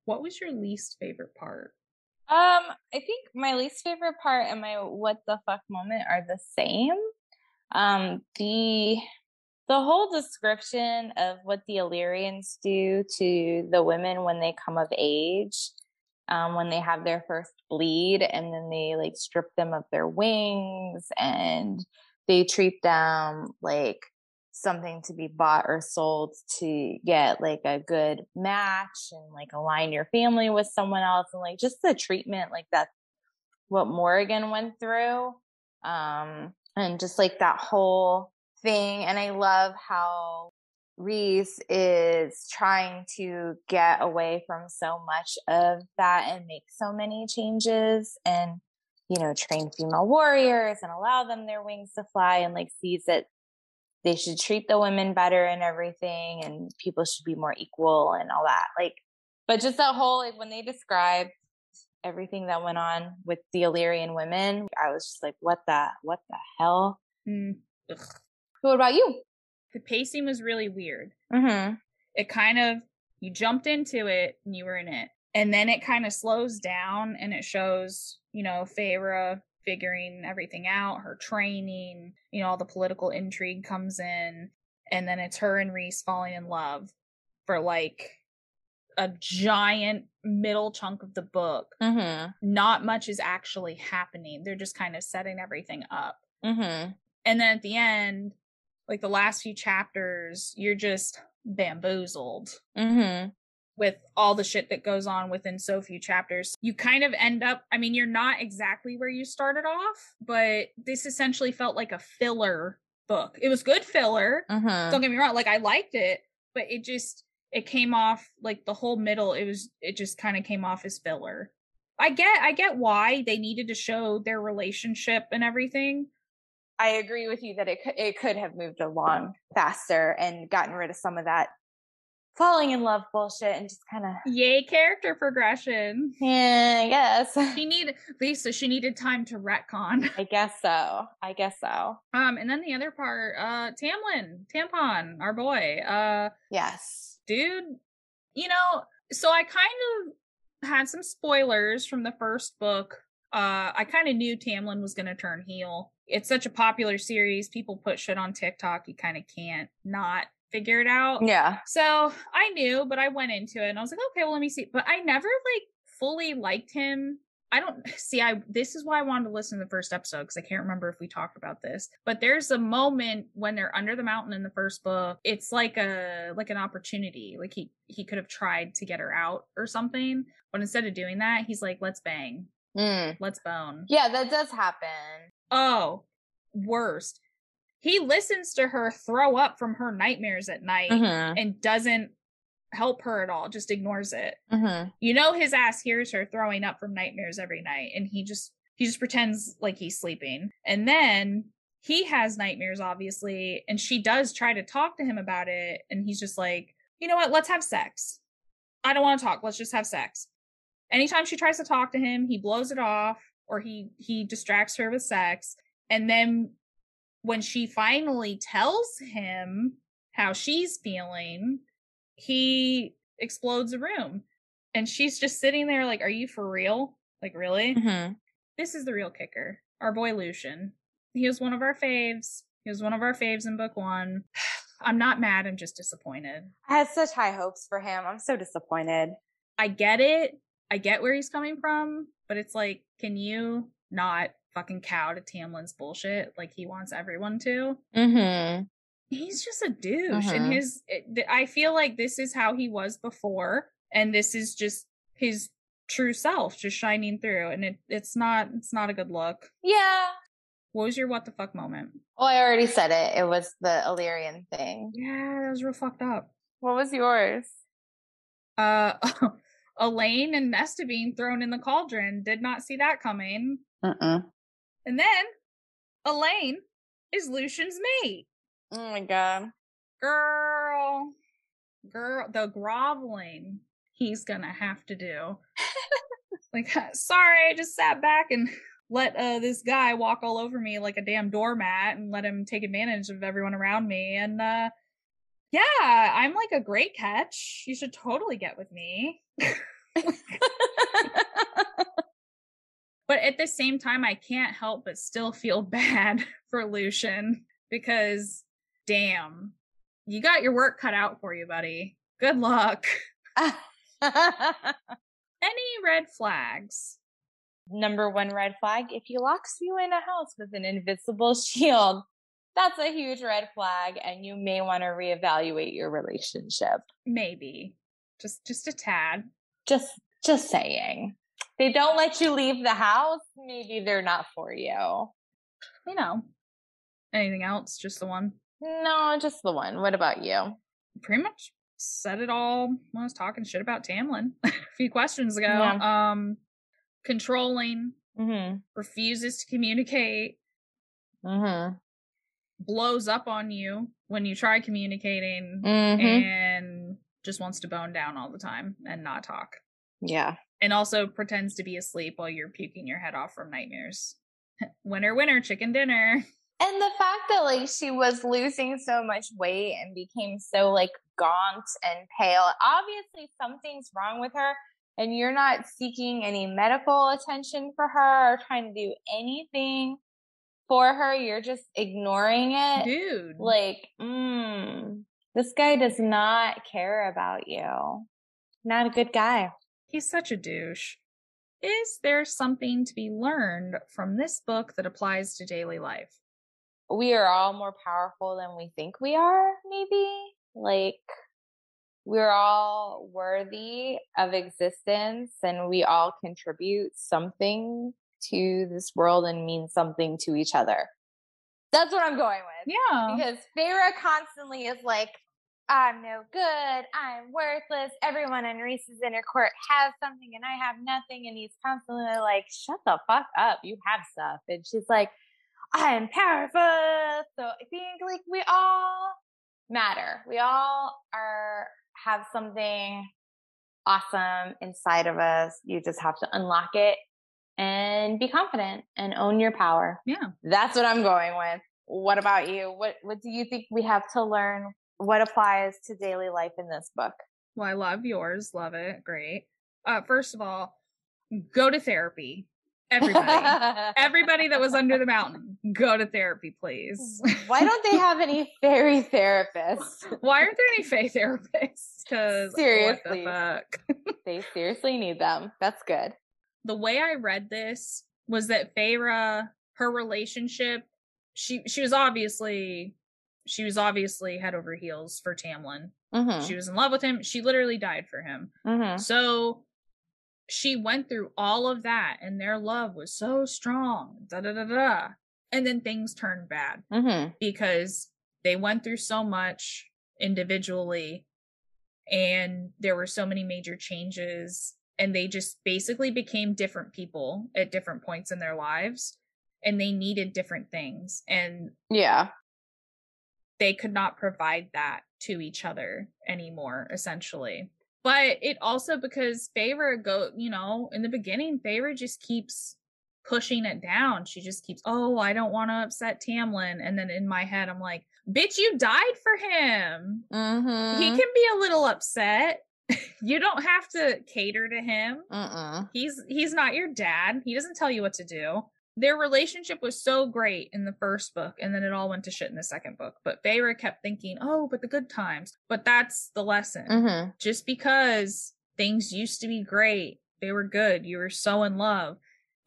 what was your least favorite part? Um, I think my least favorite part and my what the fuck moment are the same. Um, the the whole description of what the Illyrians do to the women when they come of age, um, when they have their first bleed, and then they like strip them of their wings and they treat them like something to be bought or sold to get like a good match and like align your family with someone else and like just the treatment like that's what Morgan went through um and just like that whole thing and I love how Rhys is trying to get away from so much of that and make so many changes and you know train female warriors and allow them their wings to fly and like sees that they should treat the women better and everything and people should be more equal and all that like but just that whole like when they described everything that went on with the illyrian women i was just like what the what the hell Mm. What about you The pacing was really weird. mm-hmm It kind of, you jumped into it and you were in it. And then it kind of slows down and it shows, you know, Feyre figuring everything out, her training, you know, all the political intrigue comes in. And then it's her and Rhys falling in love for like a giant middle chunk of the book. mm-hmm Not much is actually happening. They're just kind of setting everything up. mm-hmm And then at the end, like the last few chapters, you're just bamboozled mm-hmm with all the shit that goes on within so few chapters. You kind of end up, I mean, you're not exactly where you started off, but this essentially felt like a filler book. It was good filler. mm-hmm Don't get me wrong, like I liked it, but it just it came off like the whole middle it was it just kind of came off as filler. I get I get why they needed to show their relationship and everything, i agree with you that it could, it could have moved along faster and gotten rid of some of that falling in love bullshit and just kind of Yay, character progression. yeah i guess She needed Lisa, she needed time to retcon. i guess so i guess so Um, and then the other part, uh, Tamlin, Tampon, our boy, uh, yes dude, you know, so I kind of had some spoilers from the first book. Uh, I kind of knew Tamlin was going to turn heel. It's such a popular series. People put shit on TikTok. You kind of can't not figure it out. Yeah. So I knew, but I went into it and I was like, okay, well, let me see. But I never like fully liked him. I don't see. I this is why I wanted to listen to the first episode because I can't remember if we talked about this. But there's a moment when they're under the mountain in the first book. It's like a like an opportunity. Like he he could have tried to get her out or something, but instead of doing that, he's like, let's bang, Mm. let's bone. Yeah, that does happen. Oh, worst. He listens to her throw up from her nightmares at night Mm-hmm. and doesn't help her at all, just ignores it. Mm-hmm. You know his ass hears her throwing up from nightmares every night and he just he just pretends like he's sleeping. And then he has nightmares obviously and she does try to talk to him about it and he's just like, "You know what? Let's have sex. I don't want to talk. Let's just have sex." Anytime she tries to talk to him, he blows it off or he he distracts her with sex. And then when she finally tells him how she's feeling, he explodes a room. And she's just sitting there like, Are you for real? Like, really? Mm-hmm. This is the real kicker. Our boy Lucien. He was one of our faves. He was one of our faves in book one. I'm not mad, I'm just disappointed. I had such high hopes for him. I'm so disappointed. I get it. I get where he's coming from, but it's like, can you not fucking cow to Tamlin's bullshit like he wants everyone to? Mm-hmm. he's just a douche and Mhm. his it, i feel like this is how he was before and this is just his true self just shining through and it it's not it's not a good look Yeah. what was your what the fuck moment Well, I already said it. It was the Illyrian thing. yeah that was real fucked up What was yours? uh Elain and nesta being thrown in the cauldron. Did not see that coming. Mm-mm. and then Elain is Lucien's mate. Oh my god. girl girl the groveling he's gonna have to do. Like sorry i just sat back and let uh this guy walk all over me like a damn doormat and let him take advantage of everyone around me. And uh yeah i'm like a great catch. You should totally get with me. But at the same time i can't help but still feel bad for Lucien because damn you got your work cut out for you buddy. Good luck. Any red flags? Number one red flag if he locks you in a house with an invisible shield, that's a huge red flag, and you may want to reevaluate your relationship. maybe just just a tad Just just saying. They don't let you leave the house, maybe they're not for you. you know anything else just the one No, just the one. What about you? pretty much said it all when I was talking shit about Tamlin a few questions ago. Yeah. Um, controlling, Mm-hmm. refuses to communicate, Mm-hmm. Blows up on you when you try communicating, Mm-hmm. and just wants to bone down all the time and not talk. Yeah. And also pretends to be asleep while you're puking your head off from nightmares. winner, winner, chicken dinner. And the fact that like she was losing so much weight and became so like gaunt and pale, obviously something's wrong with her. And you're not seeking any medical attention for her or trying to do anything for her. You're just ignoring it. Dude. Like, mm, this guy does not care about you. Not a good guy. He's such a douche. Is there something to be learned from this book that applies to daily life? we are all more powerful than we think we are, maybe. Like, we're all worthy of existence and we all contribute something to this world and mean something to each other. That's what I'm going with. Yeah. Because Feyre constantly is like, I'm no good. I'm worthless. Everyone in Rhys's inner court has something and I have nothing. And he's constantly like, shut the fuck up. You have stuff. And she's like, I am powerful. So I think like we all matter. We all are have something awesome inside of us. You just have to unlock it and be confident and own your power. Yeah. That's what I'm going with. What about you? What what do you think we have to learn? What applies to daily life in this book? Well, I love yours. Love it. Great. Uh, first of all, go to therapy. Everybody. Everybody that was under the mountain, go to therapy, please. Why don't they have any fairy therapists? Why aren't there any fae therapists? Because Seriously. the fuck? They seriously need them. That's good. The way I read this was that Feyre, her relationship, she she was obviously she was obviously head over heels for Tamlin. Mm-hmm. She was in love with him. She literally died for him. mm-hmm. So she went through all of that and their love was so strong. Da da da da. And then things turned bad Mm-hmm. because they went through so much individually and there were so many major changes and they just basically became different people at different points in their lives and they needed different things and Yeah. they could not provide that to each other anymore essentially but it also because Feyre go you know in the beginning Feyre just keeps pushing it down she just keeps oh i don't want to upset tamlin and then in my head i'm like bitch you died for him Mm-hmm. he can be a little upset you don't have to cater to him Mm-mm. he's he's not your dad he doesn't tell you what to do their relationship was so great in the first book and then it all went to shit in the second book but Feyre kept thinking oh but the good times but that's the lesson Mm-hmm. just because things used to be great they were good you were so in love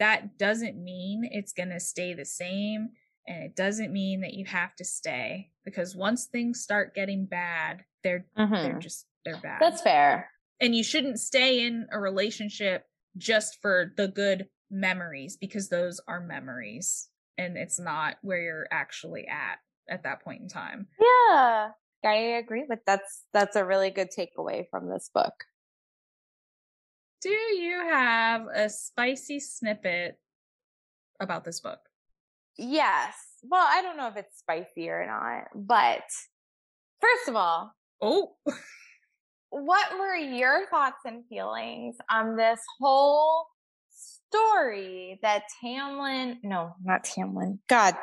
that doesn't mean it's going to stay the same and it doesn't mean that you have to stay because once things start getting bad they're they're Mm-hmm. just they're bad That's fair. and you shouldn't stay in a relationship just for the good memories because those are memories and it's not where you're actually at at that point in time Yeah. I agree with that's that's a really good takeaway from this book. do you have a spicy snippet about this book Yes. Well, I don't know if it's spicy or not, but first of all, oh what were your thoughts and feelings on this whole story that Tamlin, no, not Tamlin, God,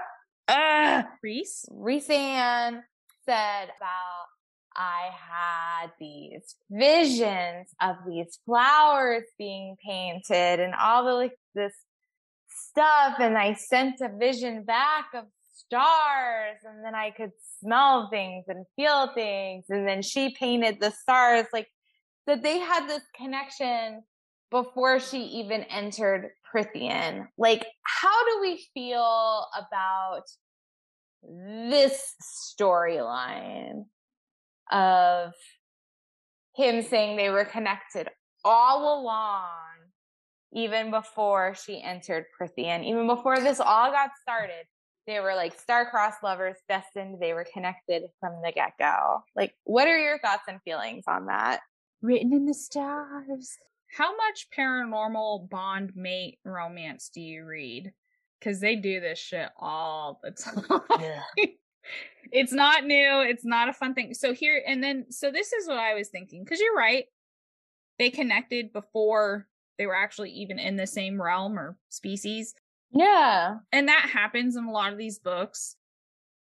uh, Rhys? Rhysand said about I had these visions of these flowers being painted and all the like this stuff and I sent a vision back of stars and then I could smell things and feel things and then she painted the stars like that they had this connection before she even entered Prythian. Like how do we feel about this storyline of him saying they were connected all along, even before she entered Prythian, even before this all got started. They were like star-crossed lovers, destined. They were connected from the get-go. Like, what are your thoughts and feelings on that? written in the stars how much paranormal bond mate romance do you read because they do this shit all the time it's not new it's not a fun thing so here and then so this is what i was thinking because you're right they connected before they were actually even in the same realm or species Yeah. and that happens in a lot of these books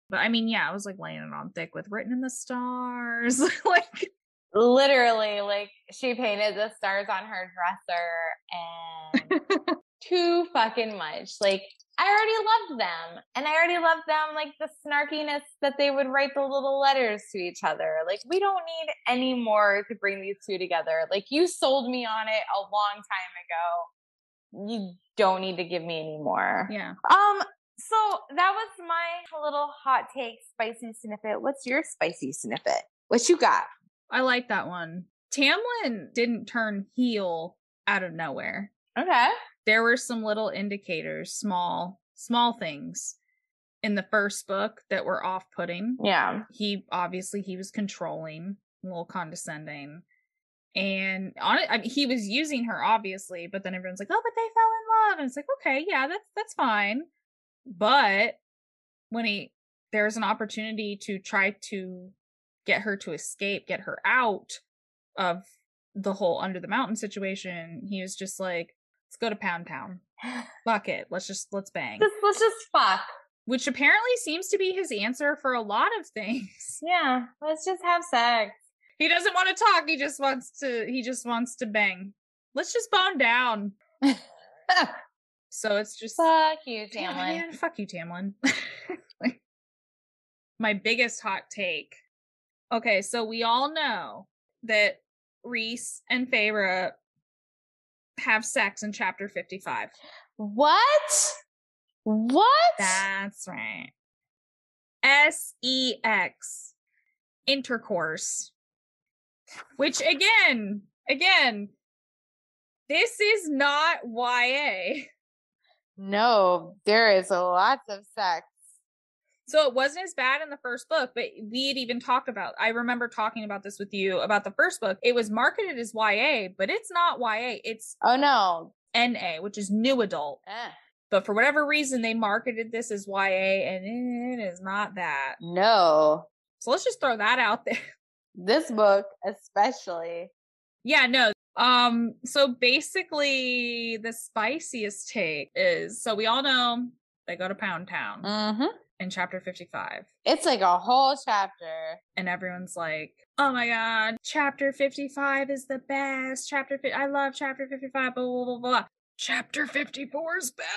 but i mean yeah i was like laying it on thick with written in the stars like Literally, like, she painted the stars on her dresser and too fucking much. Like, I already loved them. And I already loved them, like, the snarkiness that they would write the little letters to each other. Like, we don't need any more to bring these two together. Like, you sold me on it a long time ago. You don't need to give me any more. yeah Um, so that was my little hot take spicy snippet. What's your spicy snippet? What you got? I like that one. Tamlin didn't turn heel out of nowhere. Okay. There were some little indicators, small, small things in the first book that were off-putting. Yeah. He obviously he was controlling, a little condescending. And on it, I mean, he was using her obviously, but then everyone's like, "Oh, but they fell in love." And it's like, "Okay, yeah, that's that's fine." But when he there's an opportunity to try to get her to escape, get her out of the whole under the mountain situation, he was just like, let's go to Pound Town. Fuck it. Let's just let's bang. Let's just fuck. Which apparently seems to be his answer for a lot of things. Yeah. Let's just have sex. He doesn't want to talk, he just wants to he just wants to bang. Let's just bone down. So it's just Fuck you, Tamlin. man, fuck you, Tamlin. Like, my biggest hot take. Okay, so we all know that Rhys and Feyre have sex in chapter 55. What? What? That's right. S E X. Intercourse. Which again, again, this is not YA. no, there is a lots of sex. So it wasn't as bad in the first book, but we had even talked about I remember talking about this with you about the first book. It was marketed as YA, but it's not YA. It's Oh no. NA, which is new adult. Eh. But for whatever reason they marketed this as YA and it is not that. No. So let's just throw that out there. This book, especially. Yeah, no. Um, so basically the spiciest take is so we all know they go to Pound Town Mm-hmm. in chapter 55. It's like a whole chapter. And everyone's like, oh my god, chapter 55 is the best. Chapter fi- I love chapter 55, blah blah blah blah. Chapter 54 is better.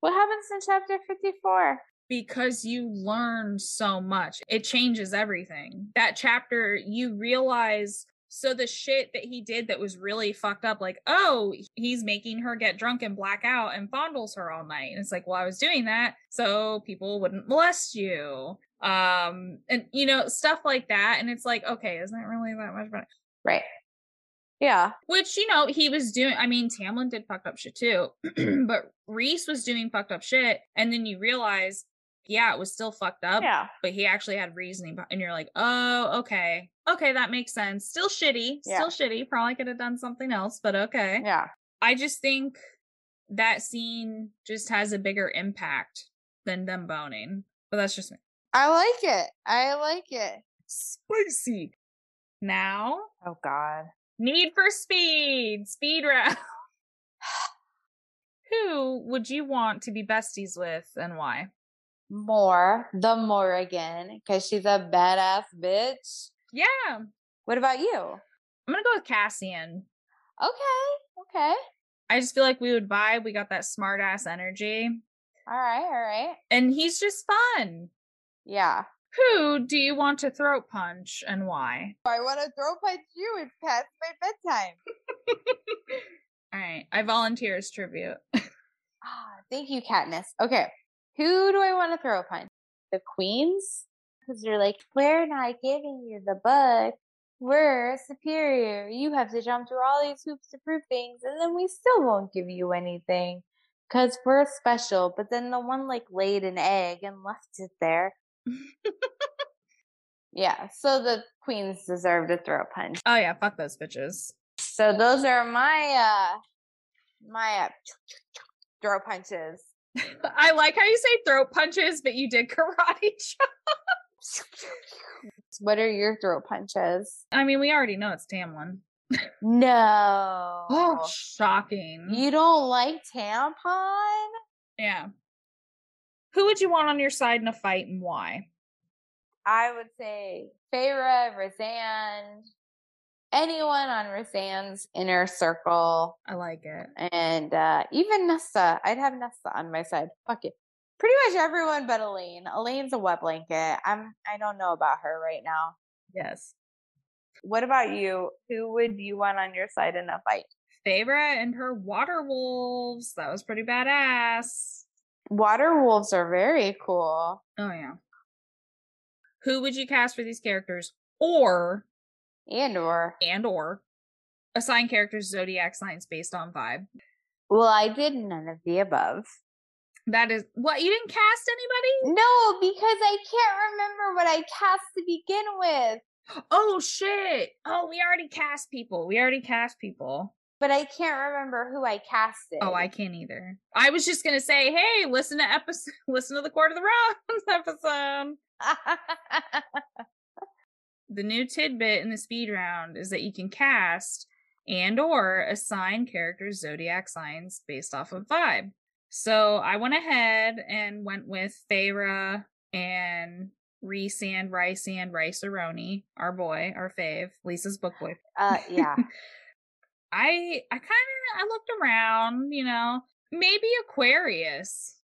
What happens in chapter 54? because you learn so much. It changes everything. That chapter, you realize so the shit that he did that was really fucked up, like, oh, he's making her get drunk and black out and fondles her all night. And it's like, well, I was doing that so people wouldn't molest you. Um, and you know, stuff like that. And it's like, okay, isn't it really that much better? Right. Yeah. Which, you know, he was doing, I mean, Tamlin did fucked up shit too, but Rhys was doing fucked up shit. And then you realize, yeah, it was still fucked up, Yeah. but he actually had reasoning. And you're like, oh, okay. Okay, that makes sense. Still shitty. Yeah. Still shitty. Probably could have done something else, but okay. Yeah. I just think that scene just has a bigger impact than them boning. But that's just me. I like it. I like it. Spicy. Now, Oh God. Need for Speed, Speed Round. Who would you want to be besties with and why? More. The Morrigan, because she's a badass bitch. Yeah, What about you? I'm gonna go with Cassian. Okay. Okay. I just feel like we would vibe. We got that smart ass energy, All right. All right. and he's just fun. Yeah. Who do you want to throat punch and why? I want to throw punch you. It's past my bedtime. All right, I volunteer as tribute. Ah, thank you, Katniss. Okay. Who do I want to throw a punch? The queens? Because they're like, we're not giving you the book. We're superior. You have to jump through all these hoops to prove things, and then we still won't give you anything. Because we're special. But then the one like laid an egg and left it there. Yeah, so the queens deserve to throw a punch. oh yeah, fuck those bitches. So those are my uh my uh, throw punches. I like how you say throat punches, but you did karate chops. What are your throat punches? I mean, we already know it's Tamlin. No. Oh, shocking. You don't like tampon? Yeah. Who would you want on your side in a fight and why? I would say Feyre, Rhysand, anyone on Rhysand's inner circle, I like it. and uh even Nessa, I'd have Nessa on my side. Fuck it. Pretty much everyone but Elain. Elain's a wet blanket. I'm I don't know about her right now. Yes. What about you? Who would you want on your side in a fight? Feyre and her water wolves. That was pretty badass. Water wolves are very cool. Oh yeah. Who would you cast for these characters? Or And or and or assign characters zodiac signs based on vibe. well, I did none of the above. That is what you didn't cast anybody? No, because I can't remember what I cast to begin with. Oh shit. Oh, we already cast people. We already cast people. But I can't remember who I casted. Oh, I can't either. I was just gonna say, hey, listen to episode listen to the Court of the Realms episode. The new tidbit in the speed round is that you can cast and or assign characters zodiac signs based off of vibe. So I went ahead and went with Feyre and Rhys and Rice and Rice Aroni, our boy, our fave, Lisa's book boy. uh, yeah. I I kind of I looked around, you know. maybe Aquarius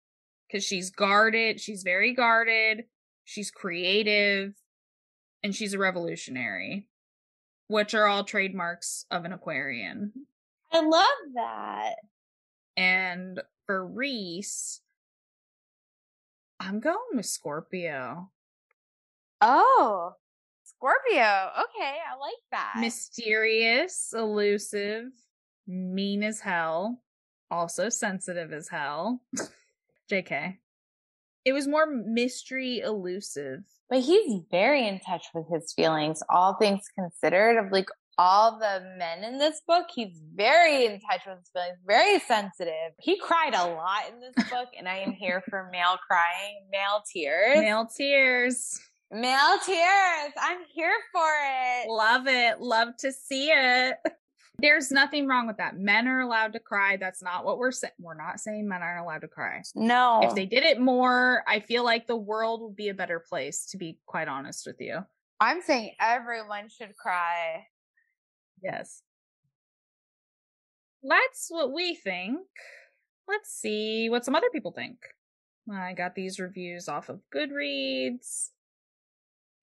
because she's guarded. She's very guarded. She's creative and she's a revolutionary, which are all trademarks of an Aquarian. I love that. And for Rhys, I'm going with Scorpio. Oh, Scorpio. Okay, I like that. Mysterious, elusive, mean as hell, also sensitive as hell. JK. It was more mystery elusive. But he's very in touch with his feelings, all things considered, of like all the men in this book. He's very in touch with his feelings, very sensitive. He cried a lot in this book, and I am here for male crying, male tears. Male tears. Male tears. I'm here for it. Love it. Love to see it. There's nothing wrong with that. Men are allowed to cry. That's not what we're saying. We're not saying men aren't allowed to cry. No. If they did it more, I feel like the world would be a better place, to be quite honest with you. I'm saying everyone should cry. Yes. That's what we think. Let's see what some other people think. I got these reviews off of Goodreads.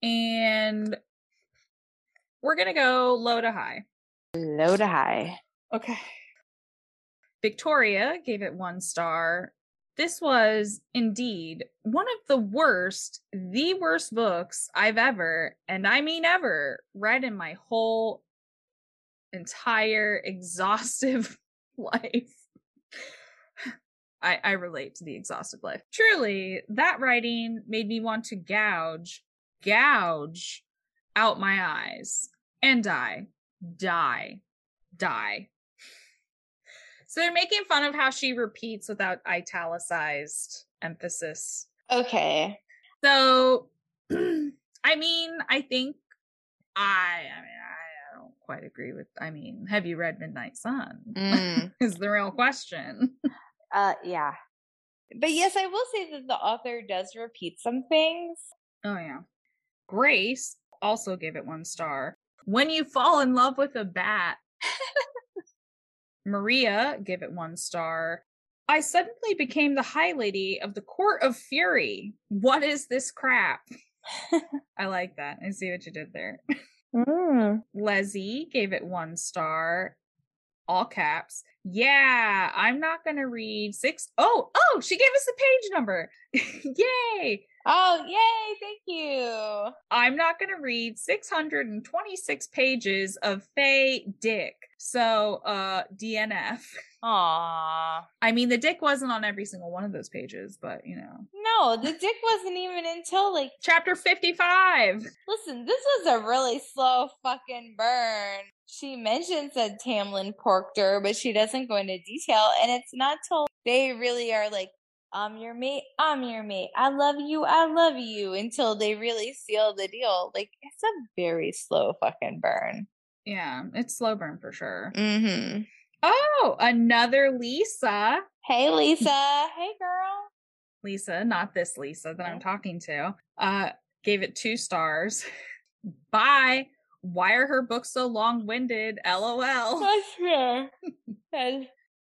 And we're going to go low to high. Low to high. Okay. Victoria gave it one star. This was indeed one of the worst, the worst books I've ever, and I mean ever, read in my whole entire exhaustive life. I, I relate to the exhaustive life. Truly, that writing made me want to gouge, gouge out my eyes and die, die, die. So they're making fun of how she repeats without italicized emphasis. Okay. So, I mean, I think I, I mean, I don't quite agree with. I mean, have you read Midnight Sun? Mm. is the real question. Uh, yeah. But yes, I will say that the author does repeat some things. Oh yeah. Grace also gave it one star. When you fall in love with a bat. Maria gave it one star. I suddenly became the high lady of the court of fury. What is this crap? I like that. I see what you did there. Mm. Leslie gave it one star, all caps. Yeah, I'm not gonna read six. Oh, oh, she gave us a page number. Yay! Oh, yay! Thank you. I'm not gonna read 626 pages of Fae Dick. So, uh, DNF. Aww. I mean, the dick wasn't on every single one of those pages, but you know. No, the dick wasn't even until like. Chapter 55. Listen, this was a really slow fucking burn. She mentions that Tamlin porked her, but she doesn't go into detail. And it's not till they really are like, I'm your mate, I'm your mate, I love you, I love you, until they really seal the deal. Like, it's a very slow fucking burn. Yeah, it's slow burn for sure. Mm-hmm. Oh, another Lisa. Hey, Lisa. hey, girl. Lisa, not this Lisa that I'm talking to, uh, gave it two stars. Bye. Why are her books so long winded? LOL. That's fair. that, is,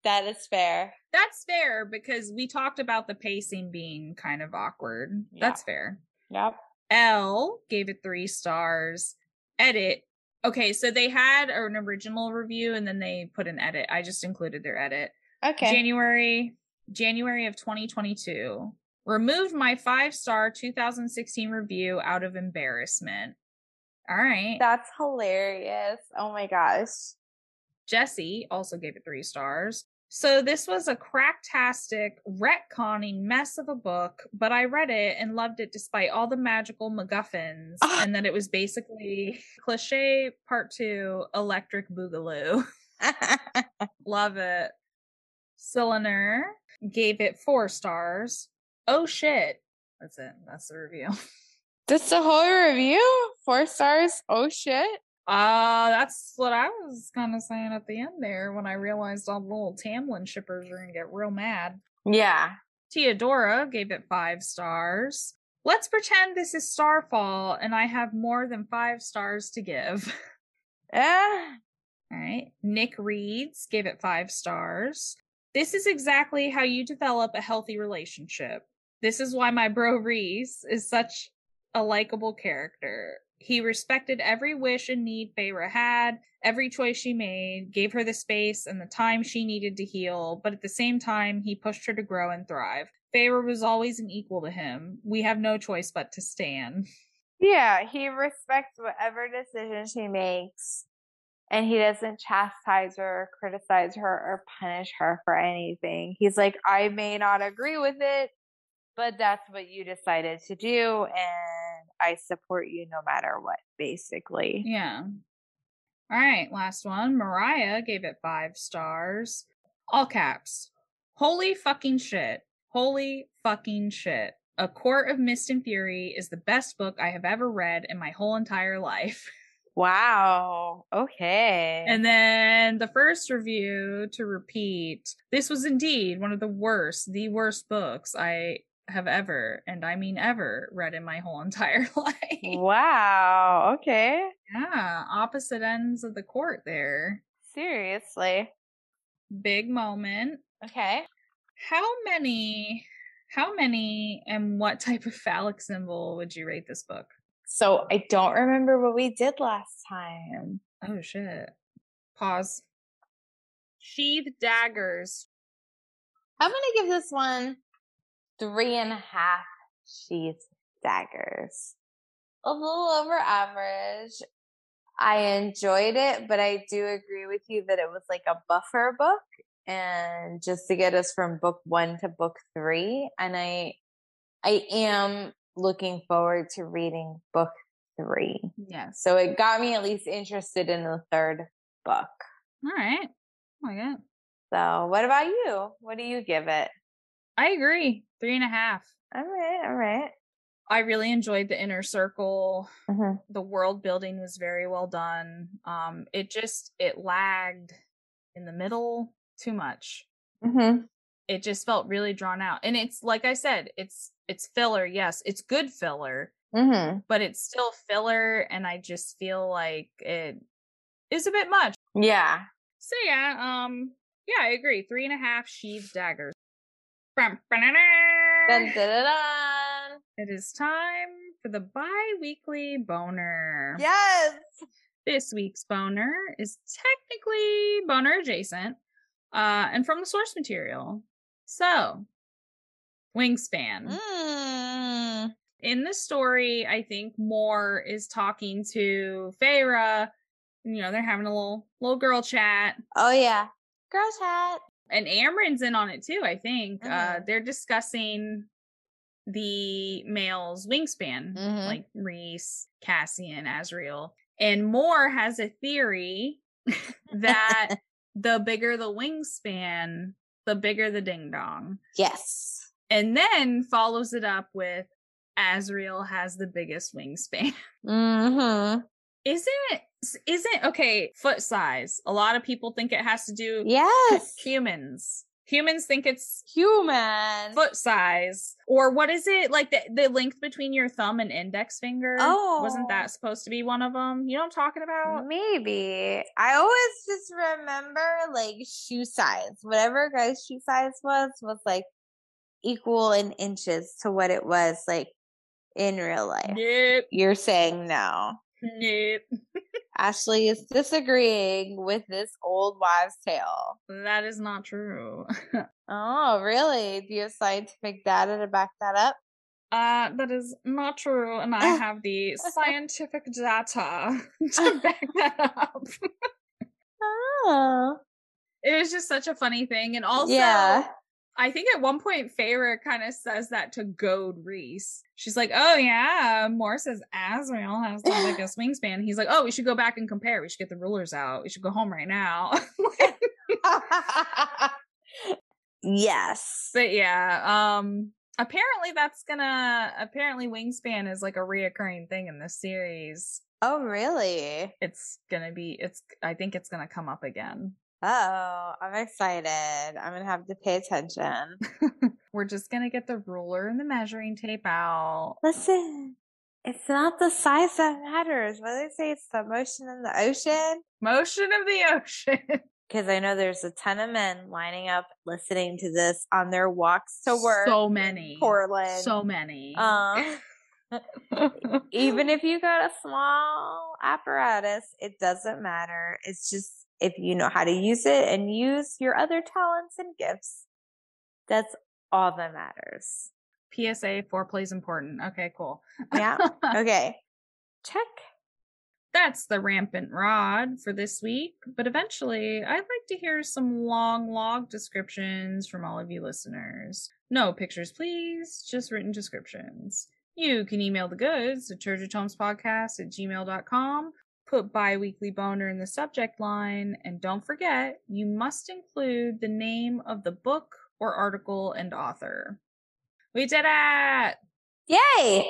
that is fair. That's fair because we talked about the pacing being kind of awkward. Yeah. That's fair. Yep. L gave it three stars. Edit. Okay, so they had an original review and then they put an edit. I just included their edit. Okay. January January of 2022. Removed my five star 2016 review out of embarrassment. All right. That's hilarious. Oh my gosh. Jesse also gave it three stars. So this was a cracktastic, retconning mess of a book, but I read it and loved it despite all the magical MacGuffins, Ah. and that it was basically cliche part two, electric boogaloo. Love it. Cylinder gave it four stars. Oh shit. That's it. That's the review. That's the whole review? Four stars? Oh shit. Uh, that's what I was kind of saying at the end there when I realized all the little Tamlin shippers are going to get real mad. Yeah. Theodora gave it five stars. Let's pretend this is Starfall and I have more than five stars to give. Eh. All right. Nick Reeds gave it five stars. This is exactly how you develop a healthy relationship. This is why my bro Rhys is such a likable character. He respected every wish and need Feyre had, every choice she made, gave her the space and the time she needed to heal, but at the same time, he pushed her to grow and thrive. Feyre was always an equal to him. We have no choice but to stand. Yeah, he respects whatever decision she makes, and he doesn't chastise her, or criticize her, or punish her for anything. He's like, I may not agree with it, but that's what you decided to do, and I support you no matter what, basically. Yeah. All right, last one. Mariah gave it five stars. All caps. Holy fucking shit. Holy fucking shit. A Court of Mist and Fury is the best book I have ever read in my whole entire life. Wow. Okay. And then the first review to repeat this was indeed one of the worst, the worst books I have ever, and I mean ever, read in my whole entire life. wow. Okay. Yeah. Opposite ends of the court there. Seriously. Big moment. Okay. How many, how many, and what type of phallic symbol would you rate this book? So I don't remember what we did last time. Oh shit. Pause. Sheath daggers. I'm gonna give this one three and a half sheath daggers. A little over average. I enjoyed it, but I do agree with you that it was like a buffer book and just to get us from book one to book three. And I I am looking forward to reading book three. Yeah. So it got me at least interested in the third book. All right. Oh my god. So what about you? What do you give it? I agree. Three and a half. All right, all right. I really enjoyed the inner circle. Mhm. The world building was very well done. Um, it just it lagged in the middle too much. Mm-hmm. It just felt really drawn out. And it's like I said, it's it's filler. Yes, it's good filler, Mm-hmm. but it's still filler and I just feel like it is a bit much. Yeah. So yeah, um, yeah, I agree. Three and a half sheathed daggers. Dun, dun, dun. It is time for the bi-weekly boner. Yes. This week's boner is technically boner adjacent, uh, and from the source material. So, wingspan. Mm. In the story, I think Mor is talking to Feyre. You know, they're having a little little girl chat. Oh yeah. Girl chat. And Amren's in on it too. I think uh, Mhm. they're discussing the male's wingspan, Mhm. like Rhys, Cassian, Azriel, and Mor has a theory that the bigger the wingspan, the bigger the ding dong, Yes. and then follows it up with Azriel has the biggest wingspan. Mm-hmm. Isn't isn't okay foot size? A lot of people think it has to do Yes. humans. Humans think it's Human. foot size. Or what is it? Like the, the length between your thumb and index finger? Oh, Wasn't that supposed to be one of them? You know what I'm talking about? Maybe. I always just remember like shoe size. Whatever a guy's shoe size was, was like equal in inches to what it was like in real life. Nope. You're saying no. Nope. Ashley is disagreeing with this old wives' tale. That is not true. Oh, really? Do you have scientific data to back that up? Uh, that is not true, and I have the scientific data to back that up. Oh. It was just such a funny thing, and also, yeah. I think at one point Feyre kind of says that to goad Rhys. She's like, "Oh yeah, Mor says Azriel has the biggest wingspan." He's like, "Oh, we should go back and compare. We should get the rulers out. We should go home right now." yes. but yeah, um, apparently that's gonna. Apparently, wingspan is like a reoccurring thing in this series. Oh, really? It's gonna be. It's. I think it's gonna come up again. Oh, I'm excited. I'm gonna have to pay attention. We're just gonna get the ruler and the measuring tape out. Listen, it's not the size that matters. What do they say? It's the motion in the ocean. Motion of the ocean. because I know there's a ton of men lining up listening to this on their walks to work. So many. Portland. So many. Um, even if you got a small apparatus, it doesn't matter. It's just if you know how to use it and use your other talents and gifts, that's all that matters. PSA foreplay is important. Okay, cool. Yeah. Okay. Check. That's the rampant rod for this week. But eventually, I'd like to hear some long log descriptions from all of you listeners. No pictures, please, just written descriptions. You can email the goods at turgidtomespodcast at gmail.com. Put biweekly boner in the subject line, and don't forget, you must include the name of the book or article and author. We did it! Yay!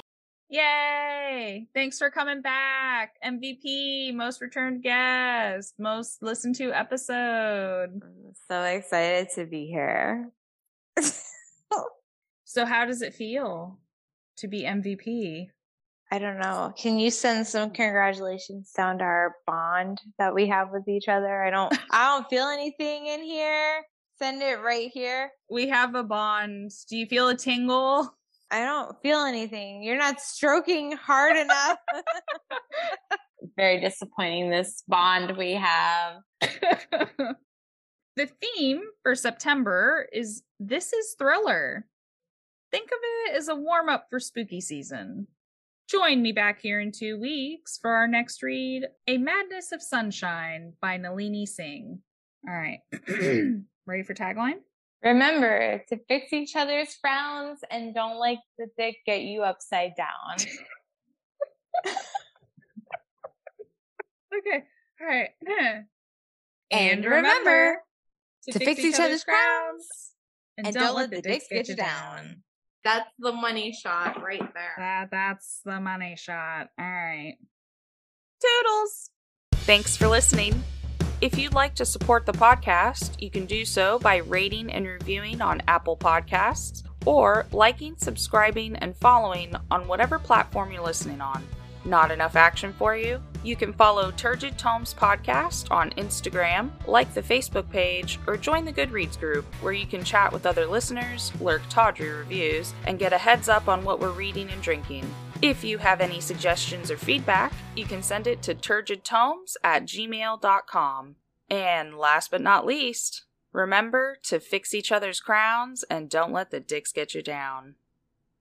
Yay! Thanks for coming back. MVP, most returned guest, most listened to episode. I'm so excited to be here. So, how does it feel to be MVP? I don't know. Can you send some congratulations down to our bond that we have with each other? I don't I don't feel anything in here. Send it right here. We have a bond. Do you feel a tingle? I don't feel anything. You're not stroking hard enough. Very disappointing this bond we have. the theme for September is This is Thriller. Think of it as a warm up for spooky season. Join me back here in two weeks for our next read, A Madness of Sunshine by Nalini Singh. All right. Ready for tagline? Remember to fix each other's frowns and don't let the dick get you upside down. Okay. All right. And remember to fix each other's crowns and don't let the dick get you down. That's the money shot right there. That, that's the money shot. All right. Toodles. Thanks for listening. If you'd like to support the podcast, you can do so by rating and reviewing on Apple Podcasts or liking, subscribing, and following on whatever platform you're listening on. Not enough action for you? You can follow Turgid Tomes Podcast on Instagram, like the Facebook page, or join the Goodreads group where you can chat with other listeners, lurk tawdry reviews, and get a heads up on what we're reading and drinking. If you have any suggestions or feedback, you can send it to turgidtomes at gmail.com. And last but not least, remember to fix each other's crowns and don't let the dicks get you down.